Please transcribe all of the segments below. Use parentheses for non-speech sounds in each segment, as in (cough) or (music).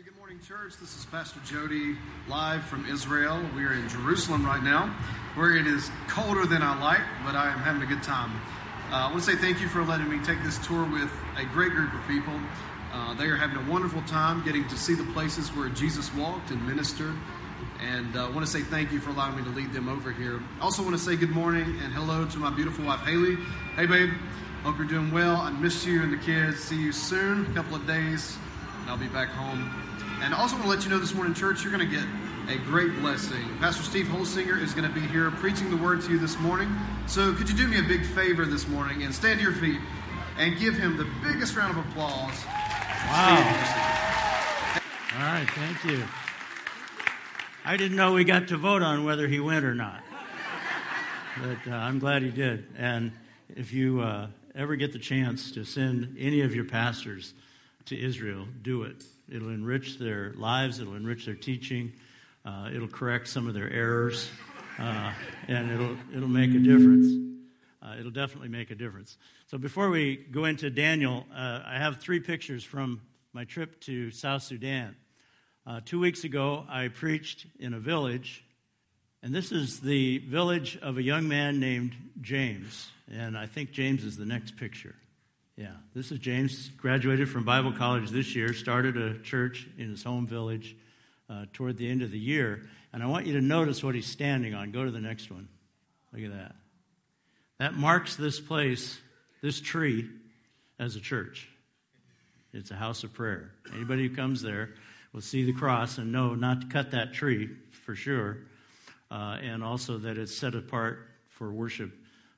Hey, good morning, church. This is Pastor Jody live from Israel. We are in Jerusalem right now, where it is colder than I like, but I am having a good time. Uh, I want to say thank you for letting me take this tour with a great group of people. Uh, they are having a wonderful time getting to see the places where Jesus walked and ministered. And uh, I want to say thank you for allowing me to lead them over here. Also want to say good morning and hello to my beautiful wife, Haley. Hey, babe. Hope you're doing well. I miss you and the kids. See you soon, a couple of days, and I'll be back home. And I also want to let you know this morning, church, you're going to get a great blessing. Pastor Steve Holsinger is going to be here preaching the word to you this morning. So could you do me a big favor this morning and stand to your feet and give him the biggest round of applause? Wow. All right, thank you. I didn't know we got to vote on whether he went or not. But uh, I'm glad he did. And if you uh, ever get the chance to send any of your pastors to Israel, do it. It'll enrich their lives, it'll enrich their teaching, uh, it'll correct some of their errors, uh, and it'll, it'll make a difference. Uh, it'll definitely make a difference. So before we go into Daniel, uh, I have three pictures from my trip to South Sudan. Uh, two weeks ago, I preached in a village, and this is the village of a young man named James. And I think James is the next picture. Yeah, this is James, graduated from Bible college this year, started a church in his home village uh, toward the end of the year. And I want you to notice what he's standing on. Go to the next one. Look at that. That marks this place, this tree, as a church. It's a house of prayer. Anybody who comes there will see the cross and know not to cut that tree for sure, uh, and also that it's set apart for worship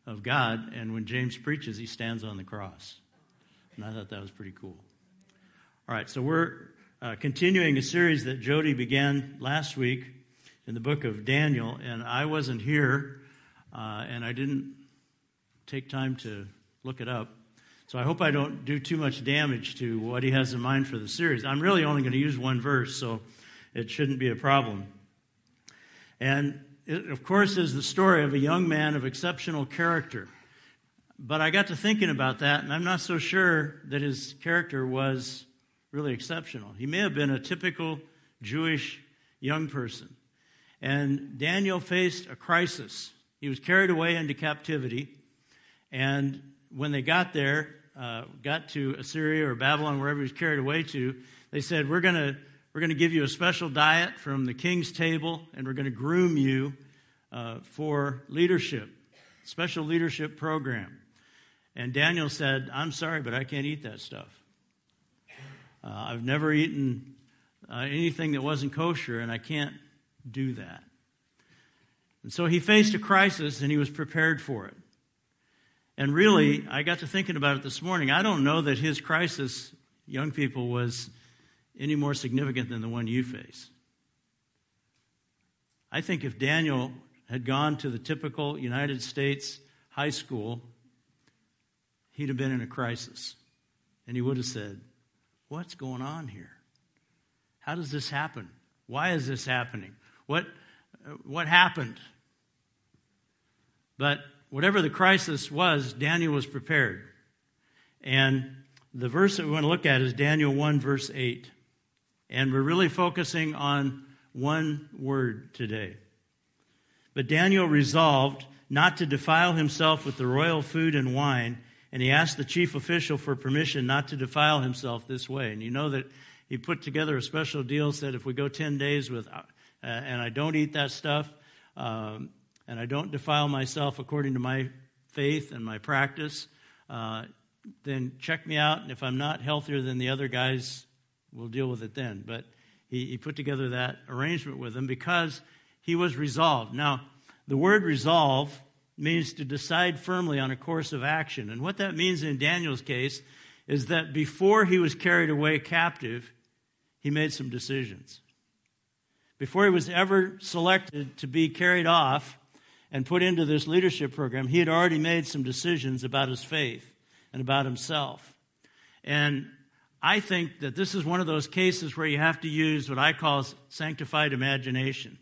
of God. And when James preaches, he stands on the cross. And I thought that was pretty cool. All right, so we're uh, continuing a series that Jody began last week in the book of Daniel, and I wasn't here, uh, and I didn't take time to look it up. So I hope I don't do too much damage to what he has in mind for the series. I'm really only going to use one verse, so it shouldn't be a problem. And it, of course, is the story of a young man of exceptional character. But I got to thinking about that, and I'm not so sure that his character was really exceptional. He may have been a typical Jewish young person. And Daniel faced a crisis. He was carried away into captivity. And when they got there, uh, got to Assyria or Babylon, wherever he was carried away to, they said, We're going to we're going to give you a special diet from the king's table, and we're going to groom you uh, for leadership, special leadership program. And Daniel said, I'm sorry, but I can't eat that stuff. Uh, I've never eaten uh, anything that wasn't kosher, and I can't do that. And so he faced a crisis, and he was prepared for it. And really, I got to thinking about it this morning. I don't know that his crisis, young people, was any more significant than the one you face. I think if Daniel had gone to the typical United States high school he'd have been in a crisis. And he would have said, What's going on here? How does this happen? Why is this happening? What, what happened? But whatever the crisis was, Daniel was prepared. And the verse that we want to look at is Daniel 1, verse 8. And we're really focusing on one word today. But Daniel resolved not to defile himself with the royal food and wine and he asked the chief official for permission not to defile himself this way. And you know that he put together a special deal, said if we go 10 days with, uh, and I don't eat that stuff, um, and I don't defile myself according to my faith and my practice, uh, then check me out. And if I'm not healthier than the other guys, we'll deal with it then. But he, he put together that arrangement with them because he was resolved. Now, the word resolve means to decide firmly on a course of action. And what that means in Daniel's case is that before he was carried away captive, he made some decisions. Before he was ever selected to be carried off and put into this leadership program, he had already made some decisions about his faith and about himself. And I think that this is one of those cases where you have to use what I call sanctified imagination.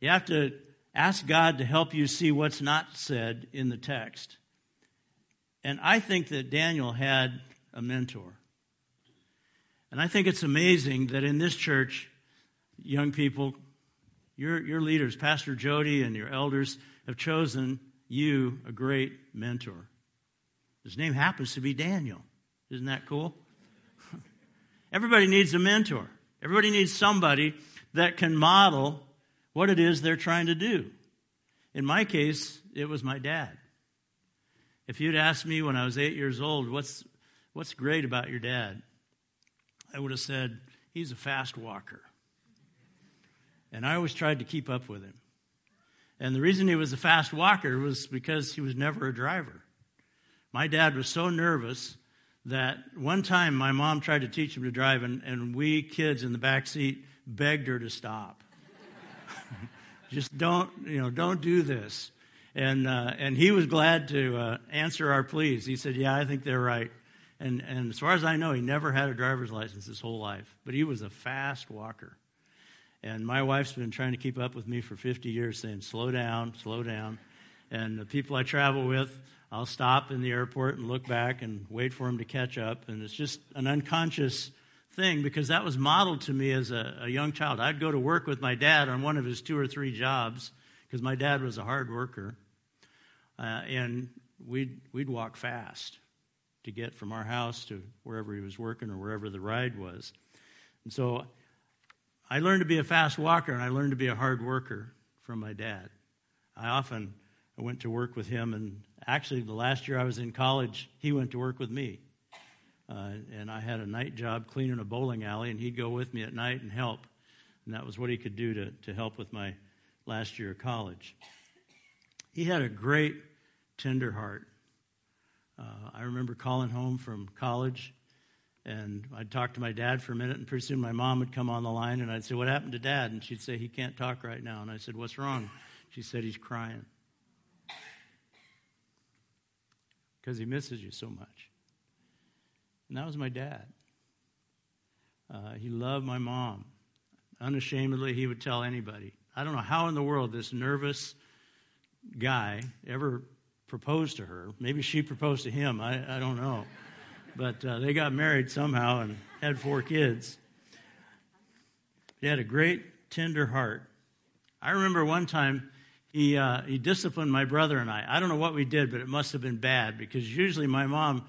You have to Ask God to help you see what's not said in the text. And I think that Daniel had a mentor. And I think it's amazing that in this church, young people, your, your leaders, Pastor Jody and your elders, have chosen you a great mentor. His name happens to be Daniel. Isn't that cool? (laughs) Everybody needs a mentor. Everybody needs somebody that can model what it is they're trying to do. In my case, it was my dad. If you'd asked me when I was eight years old, what's, what's great about your dad? I would have said, he's a fast walker. And I always tried to keep up with him. And the reason he was a fast walker was because he was never a driver. My dad was so nervous that one time my mom tried to teach him to drive, and, and we kids in the back seat begged her to stop. Just don't, you know, don't do this. And, uh, and he was glad to uh, answer our pleas. He said, Yeah, I think they're right. And, and as far as I know, he never had a driver's license his whole life, but he was a fast walker. And my wife's been trying to keep up with me for 50 years, saying, slow down, slow down. And the people I travel with, I'll stop in the airport and look back and wait for them to catch up. And it's just an unconscious thing because that was modeled to me as a, a young child. I'd go to work with my dad on one of his two or three jobs because my dad was a hard worker. Uh, and we'd, we'd walk fast to get from our house to wherever he was working or wherever the ride was. And so I learned to be a fast walker and I learned to be a hard worker from my dad. I often went to work with him, and actually, the last year I was in college, he went to work with me. Uh, and I had a night job cleaning a bowling alley, and he'd go with me at night and help. And that was what he could do to, to help with my last year of college. He had a great, tender heart. Uh, I remember calling home from college and I'd talk to my dad for a minute, and pretty soon my mom would come on the line, and I'd say, What happened to dad? And she'd say, He can't talk right now. And I said, What's wrong? She said, He's crying. Because he misses you so much. And that was my dad. Uh, he loved my mom. Unashamedly, he would tell anybody. I don't know how in the world this nervous guy ever proposed to her. Maybe she proposed to him. I, I don't know but uh, they got married somehow and had four kids. He had a great, tender heart. I remember one time he, uh, he disciplined my brother and I. I don't know what we did, but it must have been bad because usually my mom,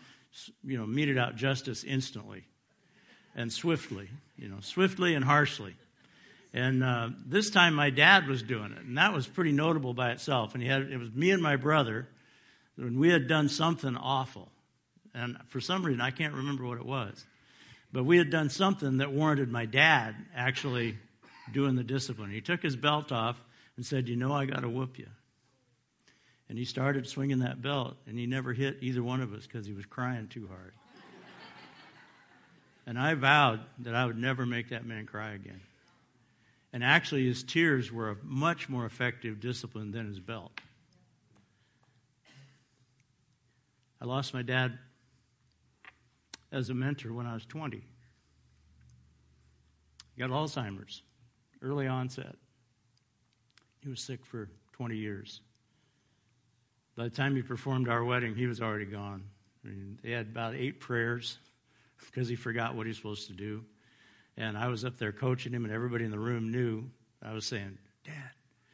you know, meted out justice instantly and swiftly, you know, swiftly and harshly. And uh, this time my dad was doing it, and that was pretty notable by itself. And he had it was me and my brother when we had done something awful. And for some reason, I can't remember what it was. But we had done something that warranted my dad actually doing the discipline. He took his belt off and said, You know, I got to whoop you. And he started swinging that belt, and he never hit either one of us because he was crying too hard. and I vowed that I would never make that man cry again. And actually, his tears were a much more effective discipline than his belt. I lost my dad as a mentor when I was 20. He got Alzheimer's, early onset. He was sick for 20 years. By the time he performed our wedding, he was already gone. I mean, they had about eight prayers (laughs) because he forgot what he's supposed to do. And I was up there coaching him, and everybody in the room knew. I was saying, Dad,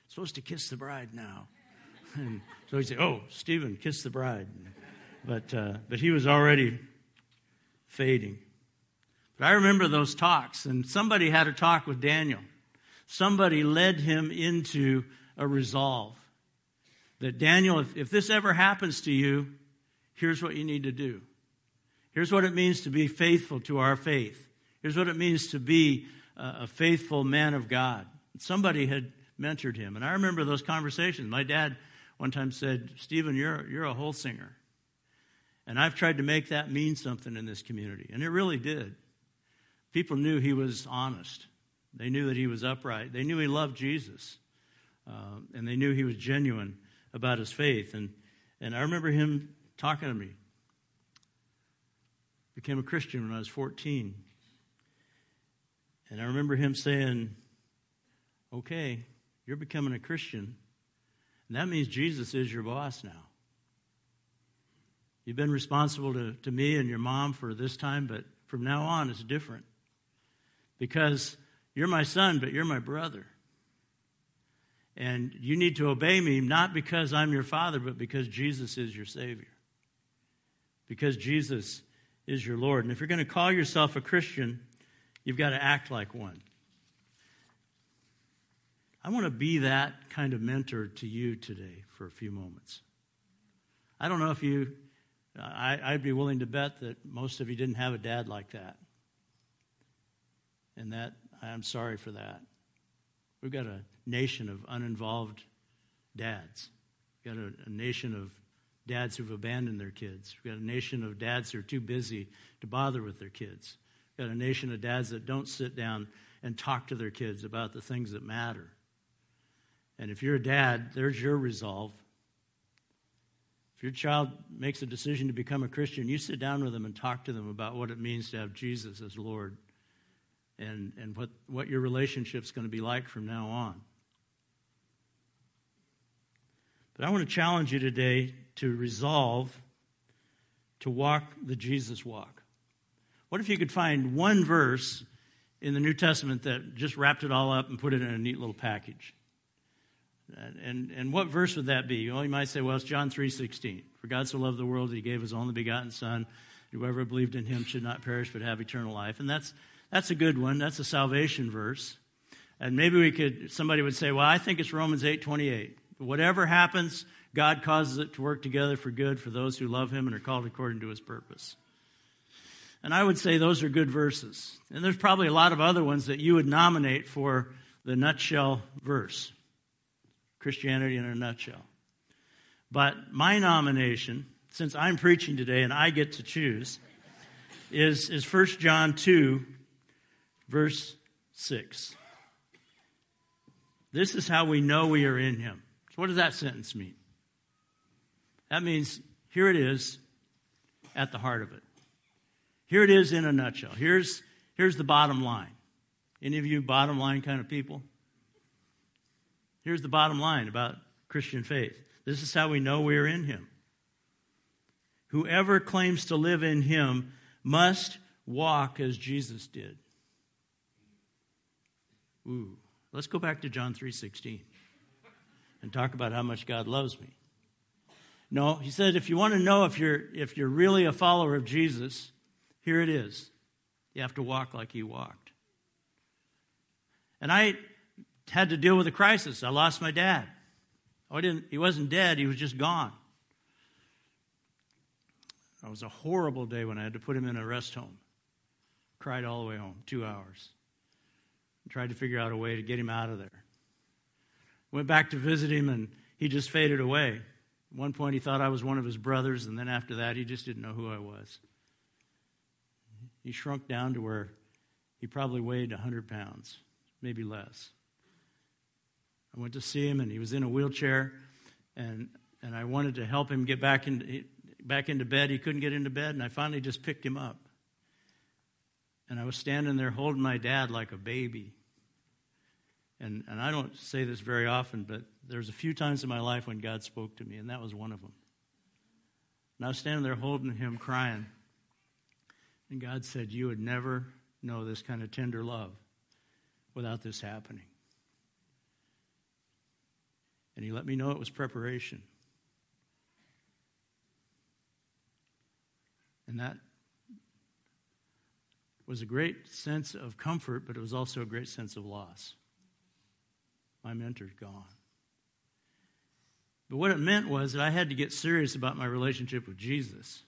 supposed to kiss the bride now. (laughs) And so he said, Oh, Stephen, kiss the bride. But, uh, but he was already fading. But I remember those talks, and somebody had a talk with Daniel. Somebody led him into a resolve that Daniel, if, if this ever happens to you, here's what you need to do. Here's what it means to be faithful to our faith. Here's what it means to be a, faithful man of God. Somebody had mentored him. And I remember those conversations. My dad one time said, Stephen, you're, you're a Holsinger. And I've tried to make that mean something in this community, and it really did. People knew he was honest, they knew that he was upright, they knew he loved Jesus, uh, and they knew he was genuine about his faith. And, and I remember him talking to me. Became a Christian when I was 14. And I remember him saying, Okay, you're becoming a Christian, and that means Jesus is your boss now. You've been responsible to, to me and your mom for this time, but from now on, it's different. because you're my son, but you're my brother. And you need to obey me not because I'm your father, but because Jesus is your Savior. Because Jesus is your Lord. And if you're going to call yourself a Christian, you've got to act like one. I want to be that kind of mentor to you today for a few moments. I don't know if you, I, would be willing to bet that most of you didn't have a dad like that. And that, I'm sorry for that. We've got a nation of uninvolved dads. We've got a, a nation of dads who've abandoned their kids. We've got a nation of dads who are too busy to bother with their kids. We've got a nation of dads that don't sit down and talk to their kids about the things that matter. And if you're a dad, there's your resolve. If your child makes a decision to become a Christian, you sit down with them and talk to them about what it means to have Jesus as Lord and, and what, what your relationship's going to be like from now on. But I want to challenge you today to resolve to walk the Jesus walk. What if you could find one verse in the New Testament that just wrapped it all up and put it in a neat little package? And, and what verse would that be? Well, you might say, well, it's John 3.16. For God so loved the world that he gave his only begotten Son. Whoever believed in him should not perish but have eternal life. And that's, that's a good one. That's a salvation verse. And maybe we could, somebody would say, well, I think it's Romans 8.28. Whatever happens, God causes it to work together for good for those who love him and are called according to his purpose. And I would say those are good verses. And there's probably a lot of other ones that you would nominate for the nutshell verse. Christianity in a nutshell. But my nomination, since I'm preaching today and I get to choose, is, is 1 John 2, verse 6. This is how we know we are in him. So what does that sentence mean? That means here it is at the heart of it. Here it is in a nutshell. Here's, here's the bottom line. Any of you bottom line kind of people? Here's the bottom line about Christian faith this is how we know we are in Him. Whoever claims to live in Him must walk as Jesus did. Ooh, let's go back to John 3:16 and talk about how much God loves me. No, he said if you want to know if you're if you're really a follower of Jesus, here it is. You have to walk like he walked. And I had to deal with a crisis. I lost my dad. Oh, I didn't, he wasn't dead, he was just gone. It was a horrible day when I had to put him in a rest home. Cried all the way home, two hours. Tried to figure out a way to get him out of there. Went back to visit him, and he just faded away. At one point, he thought I was one of his brothers, and then after that, he just didn't know who I was. He shrunk down to where he probably weighed 100 pounds, maybe less. I went to see him, and he was in a wheelchair, and and I wanted to help him get back into back into bed. He couldn't get into bed, and I finally just picked him up. And I was standing there holding my dad like a baby. And and I don't say this very often, but there's a few times in my life when God spoke to me, and that was one of them. And I was standing there holding him, crying. And God said, You would never know this kind of tender love without this happening. And he let me know it was preparation. And that was a great sense of comfort, but it was also a great sense of loss. My mentor's gone. But what it meant was that I had to get serious about my relationship with Jesus.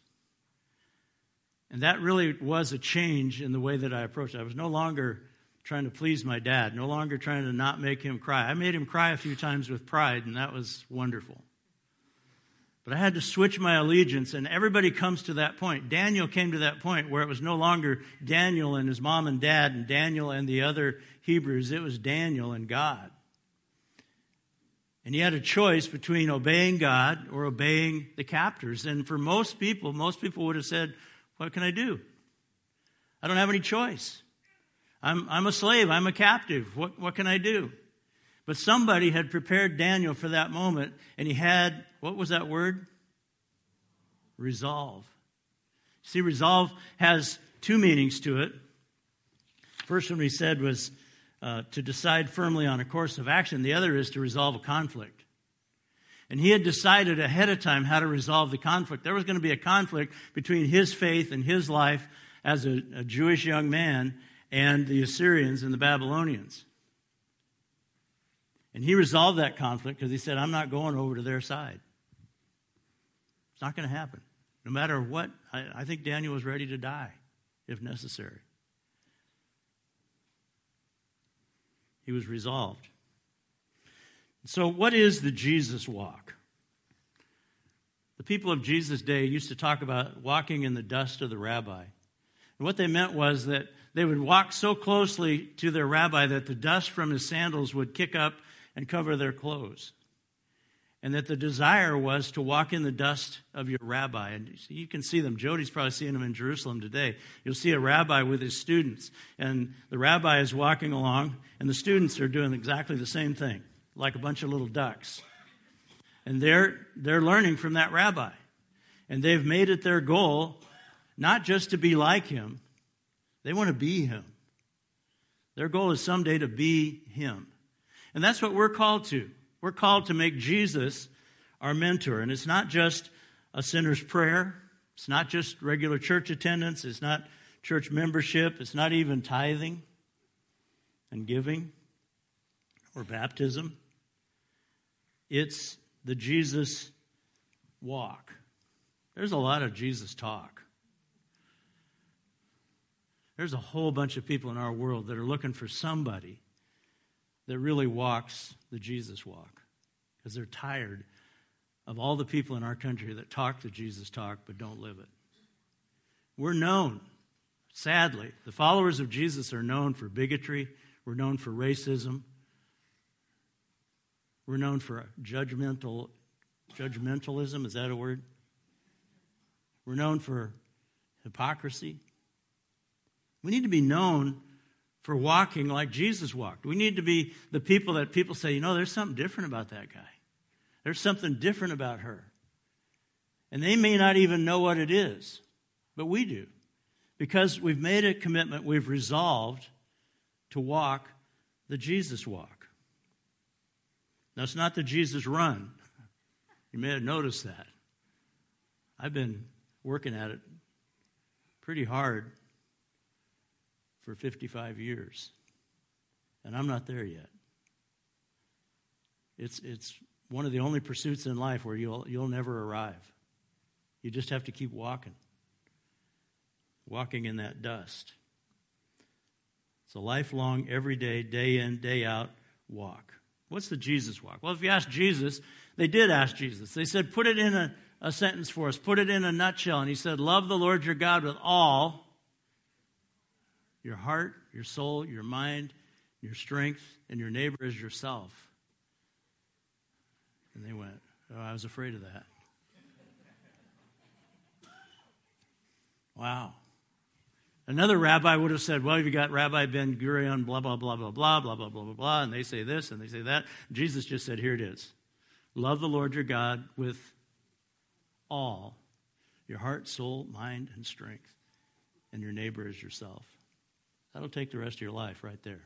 And that really was a change in the way that I approached it. I was no longer trying to please my dad, no longer trying to not make him cry. I made him cry a few times with pride, and that was wonderful. But I had to switch my allegiance, and everybody comes to that point. Daniel came to that point where it was no longer Daniel and his mom and dad, and Daniel and the other Hebrews. It was Daniel and God. And he had a choice between obeying God or obeying the captors. And for most people, most people would have said, What can I do? I don't have any choice. I'm, I'm a slave. I'm a captive. What, what can I do? But somebody had prepared Daniel for that moment, and he had, what was that word? Resolve. See, resolve has two meanings to it. First one he said was uh, to decide firmly on a course of action, the other is to resolve a conflict. And he had decided ahead of time how to resolve the conflict. There was going to be a conflict between his faith and his life as a, a Jewish young man and the Assyrians and the Babylonians. And he resolved that conflict because he said, I'm not going over to their side. It's not going to happen. No matter what, I, I think Daniel was ready to die if necessary. He was resolved. So, what is the Jesus walk? The people of Jesus' day used to talk about walking in the dust of the rabbi. And what they meant was that they would walk so closely to their rabbi that the dust from his sandals would kick up and cover their clothes. And that the desire was to walk in the dust of your rabbi. And you can see them. Jody's probably seeing them in Jerusalem today. You'll see a rabbi with his students. And the rabbi is walking along, and the students are doing exactly the same thing, like a bunch of little ducks. And they're, they're learning from that rabbi. And they've made it their goal not just to be like him, they want to be him. Their goal is someday to be him. And that's what we're called to. We're called to make Jesus our mentor. And it's not just a sinner's prayer, it's not just regular church attendance, it's not church membership, it's not even tithing and giving or baptism. It's the Jesus walk. There's a lot of Jesus talk. There's a whole bunch of people in our world that are looking for somebody that really walks the Jesus walk because they're tired of all the people in our country that talk the Jesus talk but don't live it. We're known, sadly, the followers of Jesus are known for bigotry, we're known for racism, we're known for judgmental judgmentalism, is that a word? We're known for hypocrisy. We need to be known for walking like Jesus walked. We need to be the people that people say, you know, there's something different about that guy. There's something different about her. And they may not even know what it is, but we do. Because we've made a commitment, we've resolved to walk the Jesus walk. Now, it's not the Jesus run. You may have noticed that. I've been working at it pretty hard for 55 years. And I'm not there yet. It's, it's one of the only pursuits in life where you'll, you'll never arrive. You just have to keep walking, walking in that dust. It's a lifelong, everyday, day in, day out walk. What's the Jesus walk? Well, if you ask Jesus, they did ask Jesus. They said, put it in a, a sentence for us, put it in a nutshell. And he said, Love the Lord your God with all your heart, your soul, your mind, your strength, and your neighbor as yourself. And they went, Oh, I was afraid of that. Wow. Another rabbi would have said, Well, you got Rabbi Ben Gurion, blah, blah, blah, blah, blah, blah, blah, blah, blah, blah, and they say this and they say that. Jesus just said, Here it is. Love the Lord your God with all your heart, soul, mind, and strength, and your neighbor as yourself. That'll take the rest of your life right there.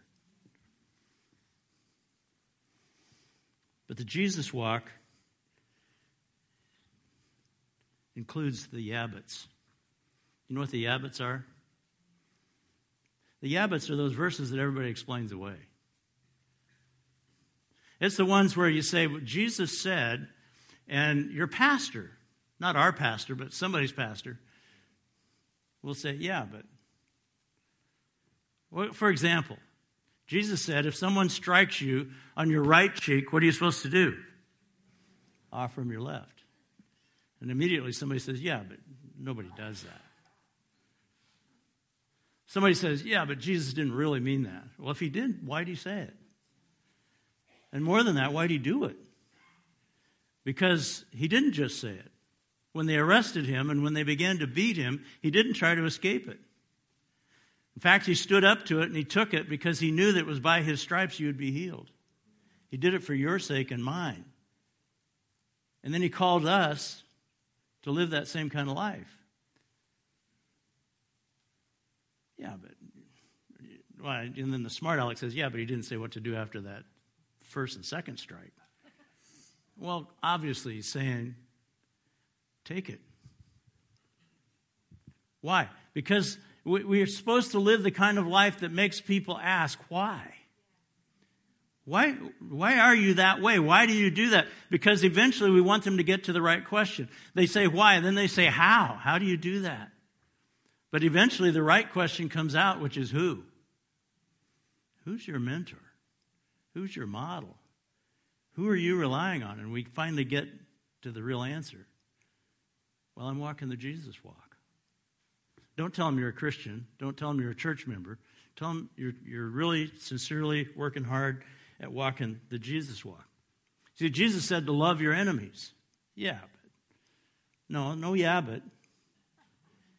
But the Jesus walk includes the Yabbits. You know what the Yabbits are? The Yabbits are those verses that everybody explains away. It's the ones where you say what Jesus said, and your pastor, not our pastor, but somebody's pastor, will say, Yeah, but for example, Jesus said, if someone strikes you on your right cheek, what are you supposed to do? Offer him your left. And immediately somebody says, yeah, but nobody does that. Somebody says, yeah, but Jesus didn't really mean that. Well, if he did, why did he say it? And more than that, why did he do it? Because he didn't just say it. When they arrested him and when they began to beat him, he didn't try to escape it. In fact, he stood up to it and he took it because he knew that it was by his stripes you would be healed. He did it for your sake and mine. And then he called us to live that same kind of life. Yeah, but well, and then the smart aleck says, yeah, but he didn't say what to do after that first and second strike. Well, obviously, he's saying, take it. Why? Because we are supposed to live the kind of life that makes people ask, why? Why, why are you that way? Why do you do that? Because eventually we want them to get to the right question. They say why, then they say how. How do you do that? But eventually the right question comes out, which is who? Who's your mentor? Who's your model? Who are you relying on? And we finally get to the real answer. Well, I'm walking the Jesus walk. Don't tell them you're a Christian. Don't tell them you're a church member. Tell them you're, you're really sincerely working hard at walking the Jesus walk. See, Jesus said to love your enemies. Yeah, but no, no, yeah, but.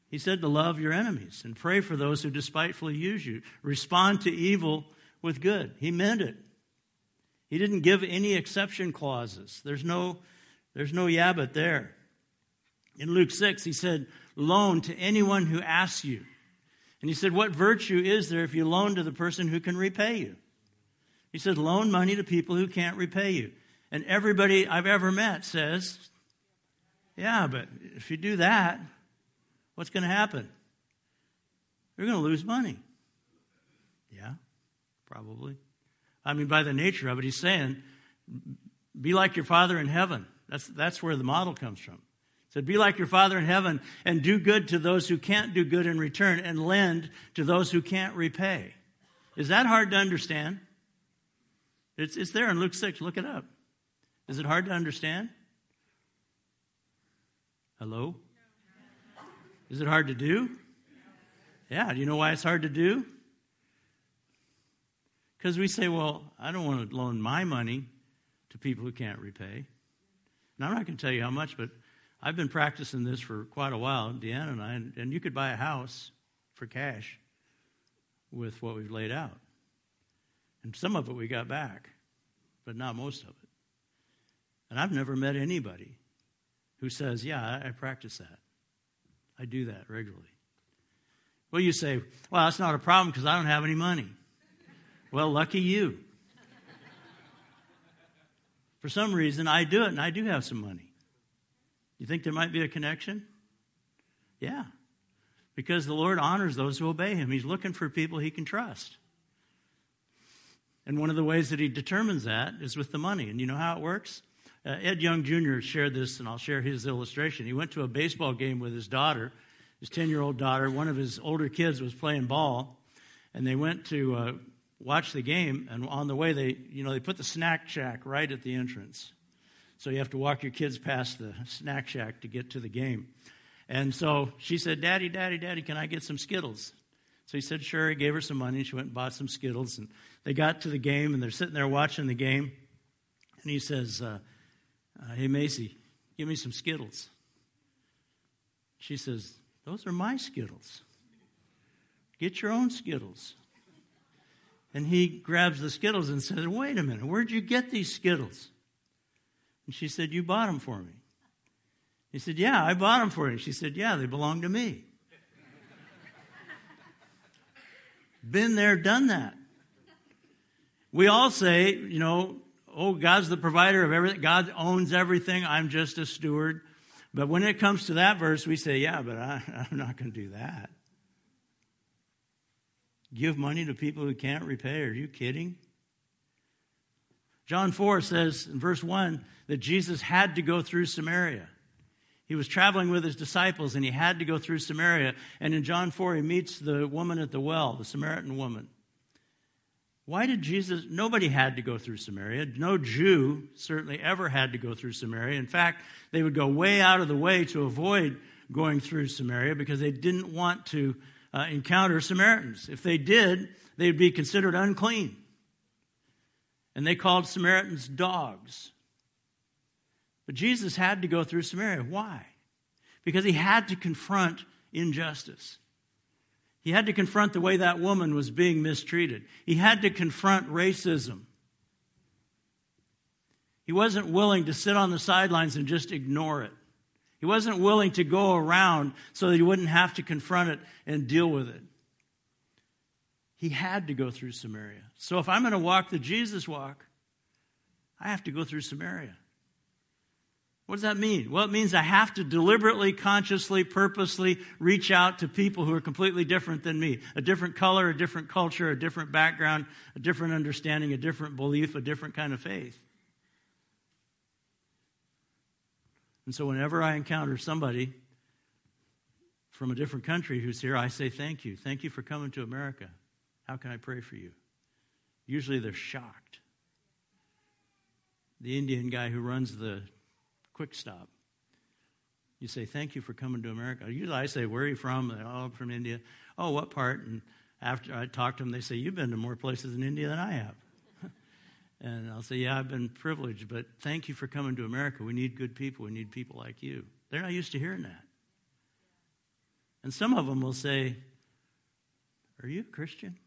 He said to love your enemies and pray for those who despitefully use you. Respond to evil with good. He meant it. He didn't give any exception clauses. There's no, there's no yeah, but there. In Luke 6, he said, loan to anyone who asks you. And he said, What virtue is there if you loan to the person who can repay you? He said, loan money to people who can't repay you. And everybody I've ever met says, yeah, but if you do that, what's going to happen? You're going to lose money. Yeah, probably. I mean, by the nature of it, he's saying, be like your Father in heaven. That's, that's where the model comes from. Said, be like your Father in heaven and do good to those who can't do good in return and lend to those who can't repay. Is that hard to understand? It's, it's there in Luke 6. Look it up. Is it hard to understand? Hello? Is it hard to do? Yeah. Do you know why it's hard to do? Because we say, well, I don't want to loan my money to people who can't repay. And I'm not going to tell you how much, but I've been practicing this for quite a while, Deanna and I, and, and you could buy a house for cash with what we've laid out. And some of it we got back, but not most of it. And I've never met anybody who says, Yeah, I, I practice that. I do that regularly. Well, you say, Well, that's not a problem because I don't have any money. Well, lucky you. For some reason, I do it and I do have some money. You think there might be a connection? Yeah. Because the Lord honors those who obey Him. He's looking for people He can trust. And one of the ways that he determines that is with the money. And you know how it works? Uh, Ed Young Jr. shared this, and I'll share his illustration. He went to a baseball game with his daughter, his 10 year old daughter. One of his older kids was playing ball, and they went to uh, watch the game. And on the way, they, you know, they put the snack shack right at the entrance. So you have to walk your kids past the snack shack to get to the game. And so she said, Daddy, Daddy, Daddy, can I get some Skittles? So he said, Sure. He gave her some money. She went and bought some Skittles. And they got to the game, and they're sitting there watching the game. And he says, uh, uh, Hey, Macy, give me some Skittles. She says, Those are my Skittles. Get your own Skittles. And he grabs the Skittles and says, Wait a minute, where'd you get these Skittles? And she said, You bought them for me. He said, Yeah, I bought them for you. She said, Yeah, they belong to me. Been there, done that. We all say, you know, oh, God's the provider of everything. God owns everything. I'm just a steward. But when it comes to that verse, we say, yeah, but I, (laughs) am not going to do that. Give money to people who can't repay. Are you kidding? John 4 says in verse 1 that Jesus had to go through Samaria. He was traveling with his disciples and he had to go through Samaria. And in John 4, he meets the woman at the well, the Samaritan woman. Why did Jesus? Nobody had to go through Samaria. No Jew certainly ever had to go through Samaria. In fact, they would go way out of the way to avoid going through Samaria because they didn't want to uh, encounter Samaritans. If they did, they'd be considered unclean. And they called Samaritans dogs. But Jesus had to go through Samaria. Why? Because he had to confront injustice. He had to confront the way that woman was being mistreated. He had to confront racism. He wasn't willing to sit on the sidelines and just ignore it. He wasn't willing to go around so that he wouldn't have to confront it and deal with it. He had to go through Samaria. So if I'm going to walk the Jesus walk, I have to go through Samaria. What does that mean? Well, it means I have to deliberately, consciously, purposely reach out to people who are completely different than me a different color, a different culture, a different background, a different understanding, a different belief, a different kind of faith. And so, whenever I encounter somebody from a different country who's here, I say, Thank you. Thank you for coming to America. How can I pray for you? Usually they're shocked. The Indian guy who runs the quick stop. You say, Thank you for coming to America. Usually I say, Where are you from? They, oh, I'm from India. Oh, what part? And after I talk to them, they say, You've been to more places in India than I have. (laughs) and I'll say, Yeah, I've been privileged, but thank you for coming to America. We need good people. We need people like you. They're not used to hearing that. And some of them will say, Are you a Christian?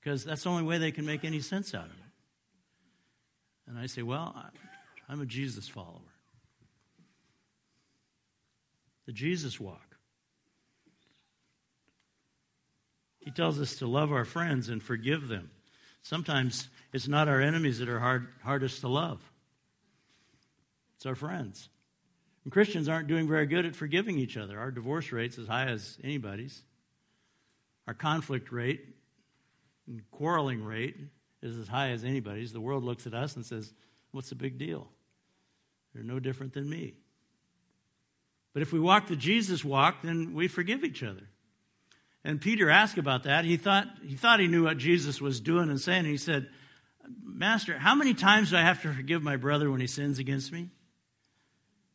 Because that's the only way they can make any sense out of it. And I say, Well, I'm a Jesus follower. The Jesus walk. He tells us to love our friends and forgive them. Sometimes it's not our enemies that are hard, hardest to love, it's our friends. And Christians aren't doing very good at forgiving each other. Our divorce rate's as high as anybody's. Our conflict rate and quarreling rate is as high as anybody's. The world looks at us and says, What's the big deal? They're no different than me. But if we walk the Jesus walk, then we forgive each other. And Peter asked about that. He thought he thought he knew what Jesus was doing and saying. He said, Master, how many times do I have to forgive my brother when he sins against me?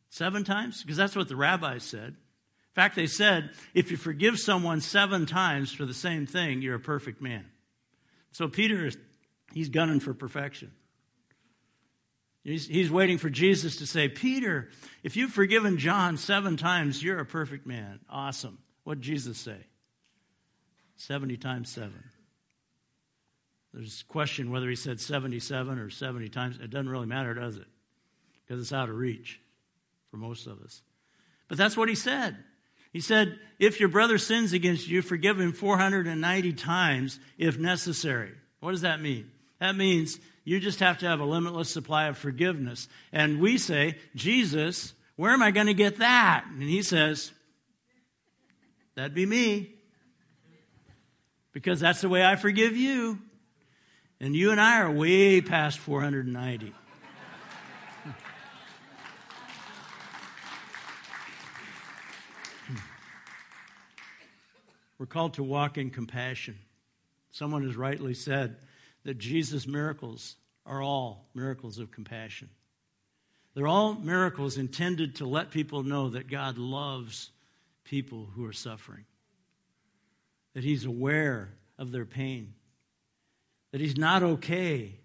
Seven times? Because that's what the rabbis said. In fact, they said, if you forgive someone seven times for the same thing, you're a perfect man. So Peter is He's gunning for perfection. He's, he's waiting for Jesus to say, Peter, if you've forgiven John seven times, you're a perfect man. Awesome. What did Jesus say? 70 times seven. There's a question whether he said 77 or 70 times. It doesn't really matter, does it? Because it's out of reach for most of us. But that's what he said. He said, if your brother sins against you, forgive him 490 times if necessary. What does that mean? That means you just have to have a limitless supply of forgiveness. And we say, Jesus, where am I going to get that? And he says, That'd be me. Because that's the way I forgive you. And you and I are way past 490. We're called to walk in compassion. Someone has rightly said, that Jesus' miracles are all miracles of compassion. They're all miracles intended to let people know that God loves people who are suffering, that He's aware of their pain, that He's not okay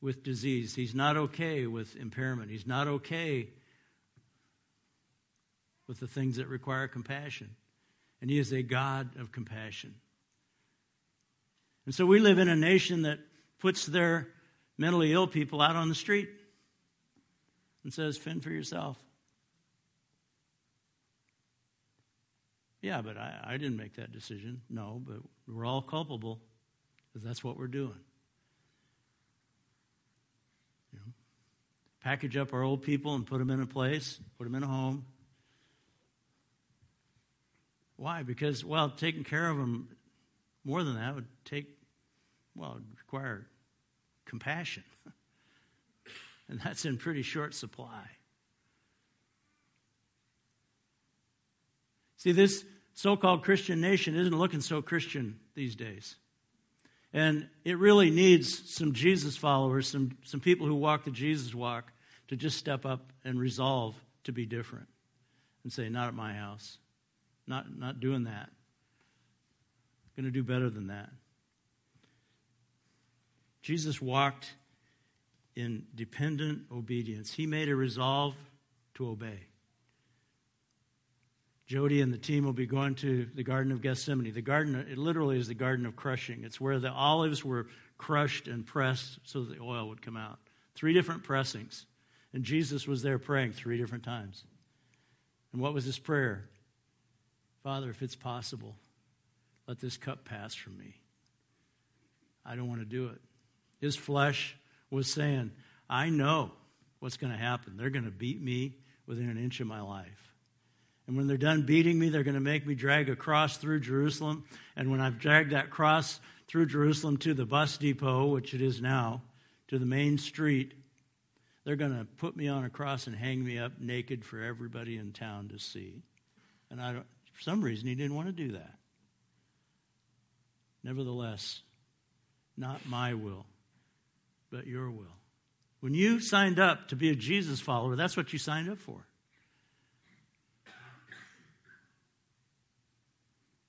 with disease, He's not okay with impairment, He's not okay with the things that require compassion. And He is a God of compassion. And so we live in a nation that puts their mentally ill people out on the street and says, fend for yourself. Yeah, but I, I didn't make that decision. No, but we're all culpable because that's what we're doing. You know, package up our old people and put them in a place, put them in a home. Why? Because, well, taking care of them more than that would take well, require compassion. (laughs) and that's in pretty short supply. See, this so called Christian nation isn't looking so Christian these days. And it really needs some Jesus followers, some, some people who walk the Jesus walk, to just step up and resolve to be different and say, Not at my house. Not, not doing that. Going to do better than that. Jesus walked in dependent obedience. He made a resolve to obey. Jody and the team will be going to the Garden of Gethsemane. The garden, it literally is the Garden of Crushing. It's where the olives were crushed and pressed so that the oil would come out. Three different pressings. And Jesus was there praying three different times. And what was his prayer? Father, if it's possible, let this cup pass from me. I don't want to do it. His flesh was saying, I know what's going to happen. They're going to beat me within an inch of my life. And when they're done beating me, they're going to make me drag a cross through Jerusalem. And when I've dragged that cross through Jerusalem to the bus depot, which it is now, to the main street, they're going to put me on a cross and hang me up naked for everybody in town to see. And I don't, for some reason, he didn't want to do that. Nevertheless, not my will, but your will. When you signed up to be a Jesus follower, that's what you signed up for.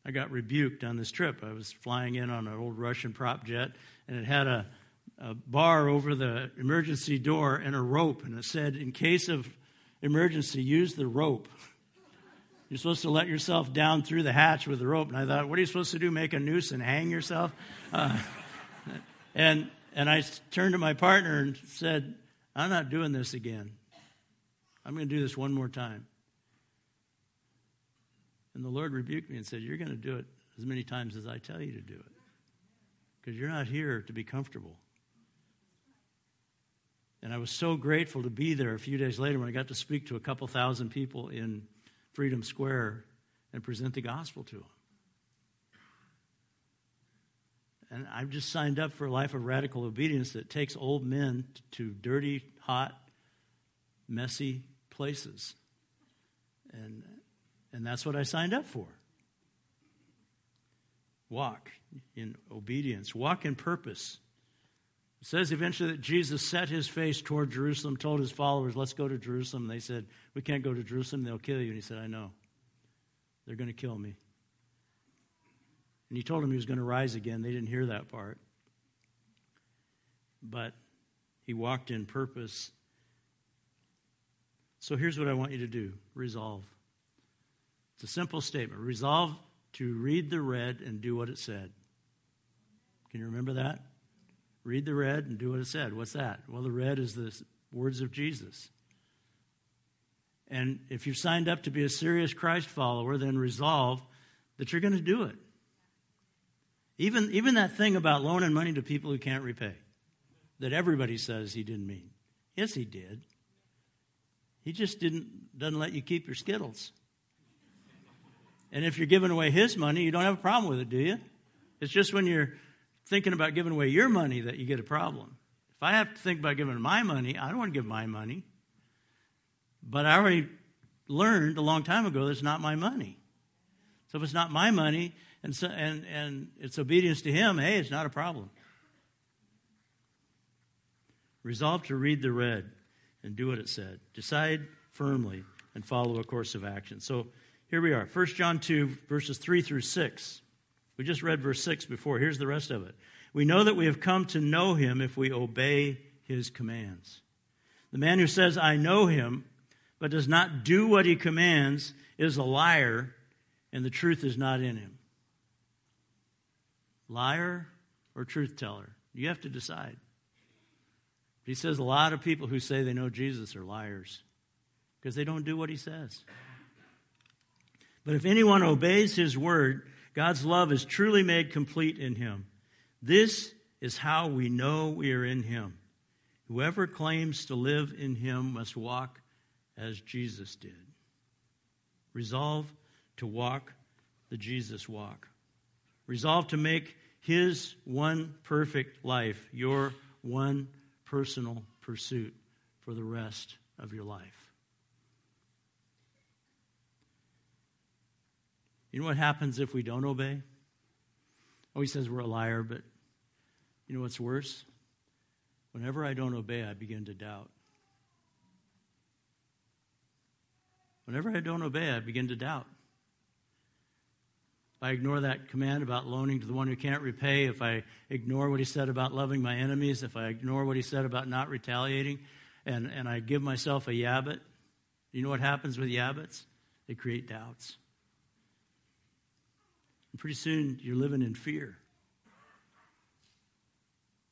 I got rebuked on this trip. I was flying in on an old Russian prop jet, and it had a, a bar over the emergency door and a rope, and it said, In case of emergency, use the rope. (laughs) You're supposed to let yourself down through the hatch with the rope. And I thought, what are you supposed to do? Make a noose and hang yourself? Uh, (laughs) and, and I turned to my partner and said, I'm not doing this again. I'm going to do this one more time. And the Lord rebuked me and said, You're going to do it as many times as I tell you to do it. Because you're not here to be comfortable. And I was so grateful to be there a few days later when I got to speak to a couple thousand people in Freedom Square and present the gospel to them. And I've just signed up for a life of radical obedience that takes old men to dirty, hot, messy places. And and that's what I signed up for. Walk in obedience, walk in purpose. It says eventually that Jesus set his face toward Jerusalem, told his followers, Let's go to Jerusalem. They said, We can't go to Jerusalem, they'll kill you. And he said, I know. They're going to kill me. And he told them he was going to rise again. They didn't hear that part. But he walked in purpose. So here's what I want you to do resolve. It's a simple statement. Resolve to read the red and do what it said. Can you remember that? Read the red and do what it said. What's that? Well, the red is the words of Jesus. And if you've signed up to be a serious Christ follower, then resolve that you're going to do it. Even, even that thing about loaning money to people who can't repay, that everybody says he didn't mean. Yes, he did. He just didn't doesn't let you keep your skittles. And if you're giving away his money, you don't have a problem with it, do you? It's just when you're thinking about giving away your money that you get a problem. If I have to think about giving my money, I don't want to give my money. But I already learned a long time ago that it's not my money. So if it's not my money and, so, and, and it's obedience to him, hey, it's not a problem. Resolve to read the red and do what it said. Decide firmly and follow a course of action. So here we are, 1 John 2, verses 3 through 6. We just read verse 6 before. Here's the rest of it. We know that we have come to know him if we obey his commands. The man who says, I know him, but does not do what he commands, is a liar, and the truth is not in him. Liar or truth teller? You have to decide. He says a lot of people who say they know Jesus are liars because they don't do what he says. But if anyone obeys his word, God's love is truly made complete in him. This is how we know we are in him. Whoever claims to live in him must walk as Jesus did. Resolve to walk the Jesus walk. Resolve to make his one perfect life your one personal pursuit for the rest of your life. You know what happens if we don't obey? Oh, he says we're a liar, but you know what's worse? Whenever I don't obey, I begin to doubt. Whenever I don't obey, I begin to doubt. If I ignore that command about loaning to the one who can't repay, if I ignore what he said about loving my enemies, if I ignore what he said about not retaliating, and, and I give myself a yabbit, you know what happens with yabbits? They create doubts. And pretty soon you're living in fear.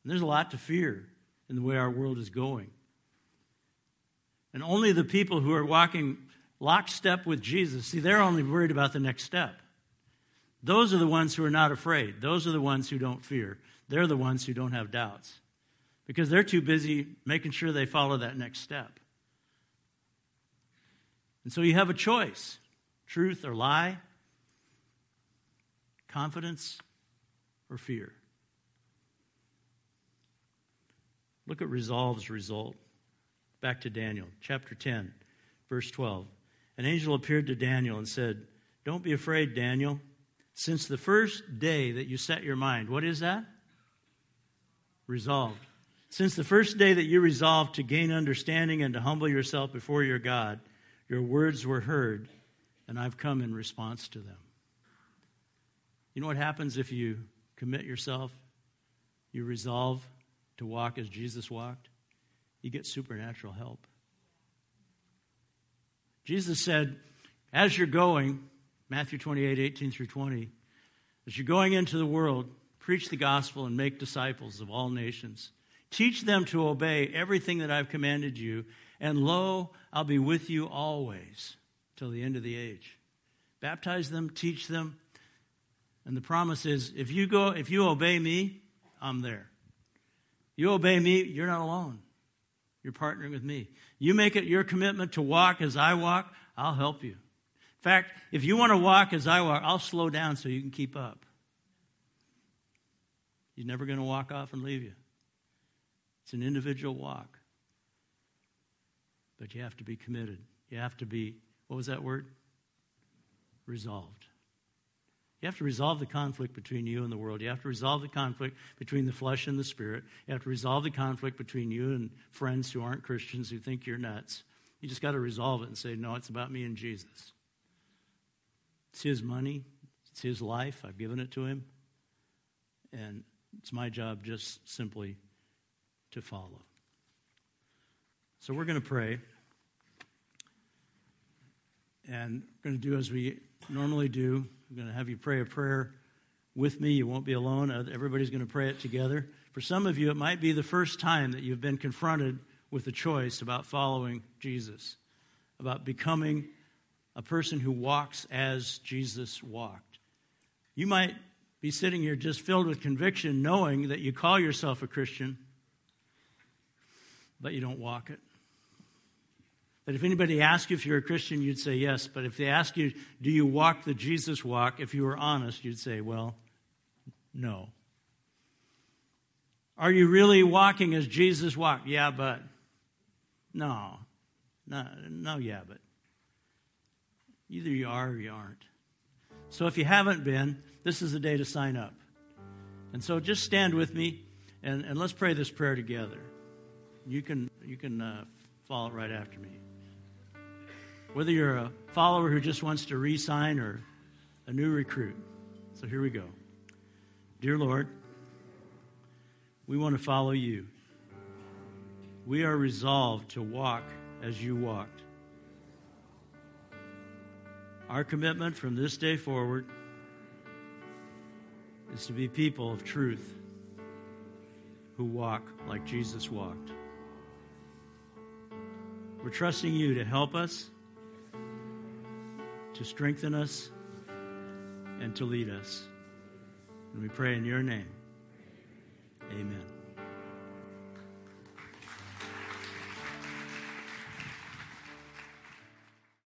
And there's a lot to fear in the way our world is going. And only the people who are walking lockstep with Jesus, see, they're only worried about the next step. Those are the ones who are not afraid. Those are the ones who don't fear. They're the ones who don't have doubts because they're too busy making sure they follow that next step. And so you have a choice truth or lie, confidence or fear. Look at resolve's result. Back to Daniel, chapter 10, verse 12. An angel appeared to Daniel and said, Don't be afraid, Daniel. Since the first day that you set your mind, what is that? Resolved. Since the first day that you resolved to gain understanding and to humble yourself before your God, your words were heard, and I've come in response to them. You know what happens if you commit yourself? You resolve to walk as Jesus walked? You get supernatural help. Jesus said, as you're going, Matthew 28, 18 through 20, as you're going into the world, preach the gospel and make disciples of all nations. Teach them to obey everything that I've commanded you, and lo, I'll be with you always till the end of the age. Baptize them, teach them, and the promise is if you go, if you obey me, I'm there. You obey me, you're not alone. You're partnering with me. You make it your commitment to walk as I walk, I'll help you. In fact, if you want to walk as I walk, I'll slow down so you can keep up. He's never going to walk off and leave you. It's an individual walk. But you have to be committed. You have to be, what was that word? Resolved. You have to resolve the conflict between you and the world. You have to resolve the conflict between the flesh and the spirit. You have to resolve the conflict between you and friends who aren't Christians who think you're nuts. You just got to resolve it and say, no, it's about me and Jesus. It's his money, it's his life. I've given it to him. And it's my job just simply to follow. So we're going to pray. And we're going to do as we normally do. I'm going to have you pray a prayer with me. You won't be alone. Everybody's going to pray it together. For some of you, it might be the first time that you've been confronted with a choice about following Jesus, about becoming a person who walks as Jesus walked. You might be sitting here just filled with conviction, knowing that you call yourself a Christian, but you don't walk it. That if anybody asked you if you're a Christian, you'd say yes. But if they ask you, do you walk the Jesus walk, if you were honest, you'd say, well, no. Are you really walking as Jesus walked? Yeah, but. No. No, no, yeah, but. Either you are or you aren't. So if you haven't been, this is the day to sign up. And so just stand with me and, and let's pray this prayer together. You can, you can uh, follow it right after me. Whether you're a follower who just wants to re sign or a new recruit. So here we go. Dear Lord, we want to follow you. We are resolved to walk as you walked. Our commitment from this day forward is to be people of truth who walk like Jesus walked. We're trusting you to help us to strengthen us, and to lead us. And we pray in your name. Amen.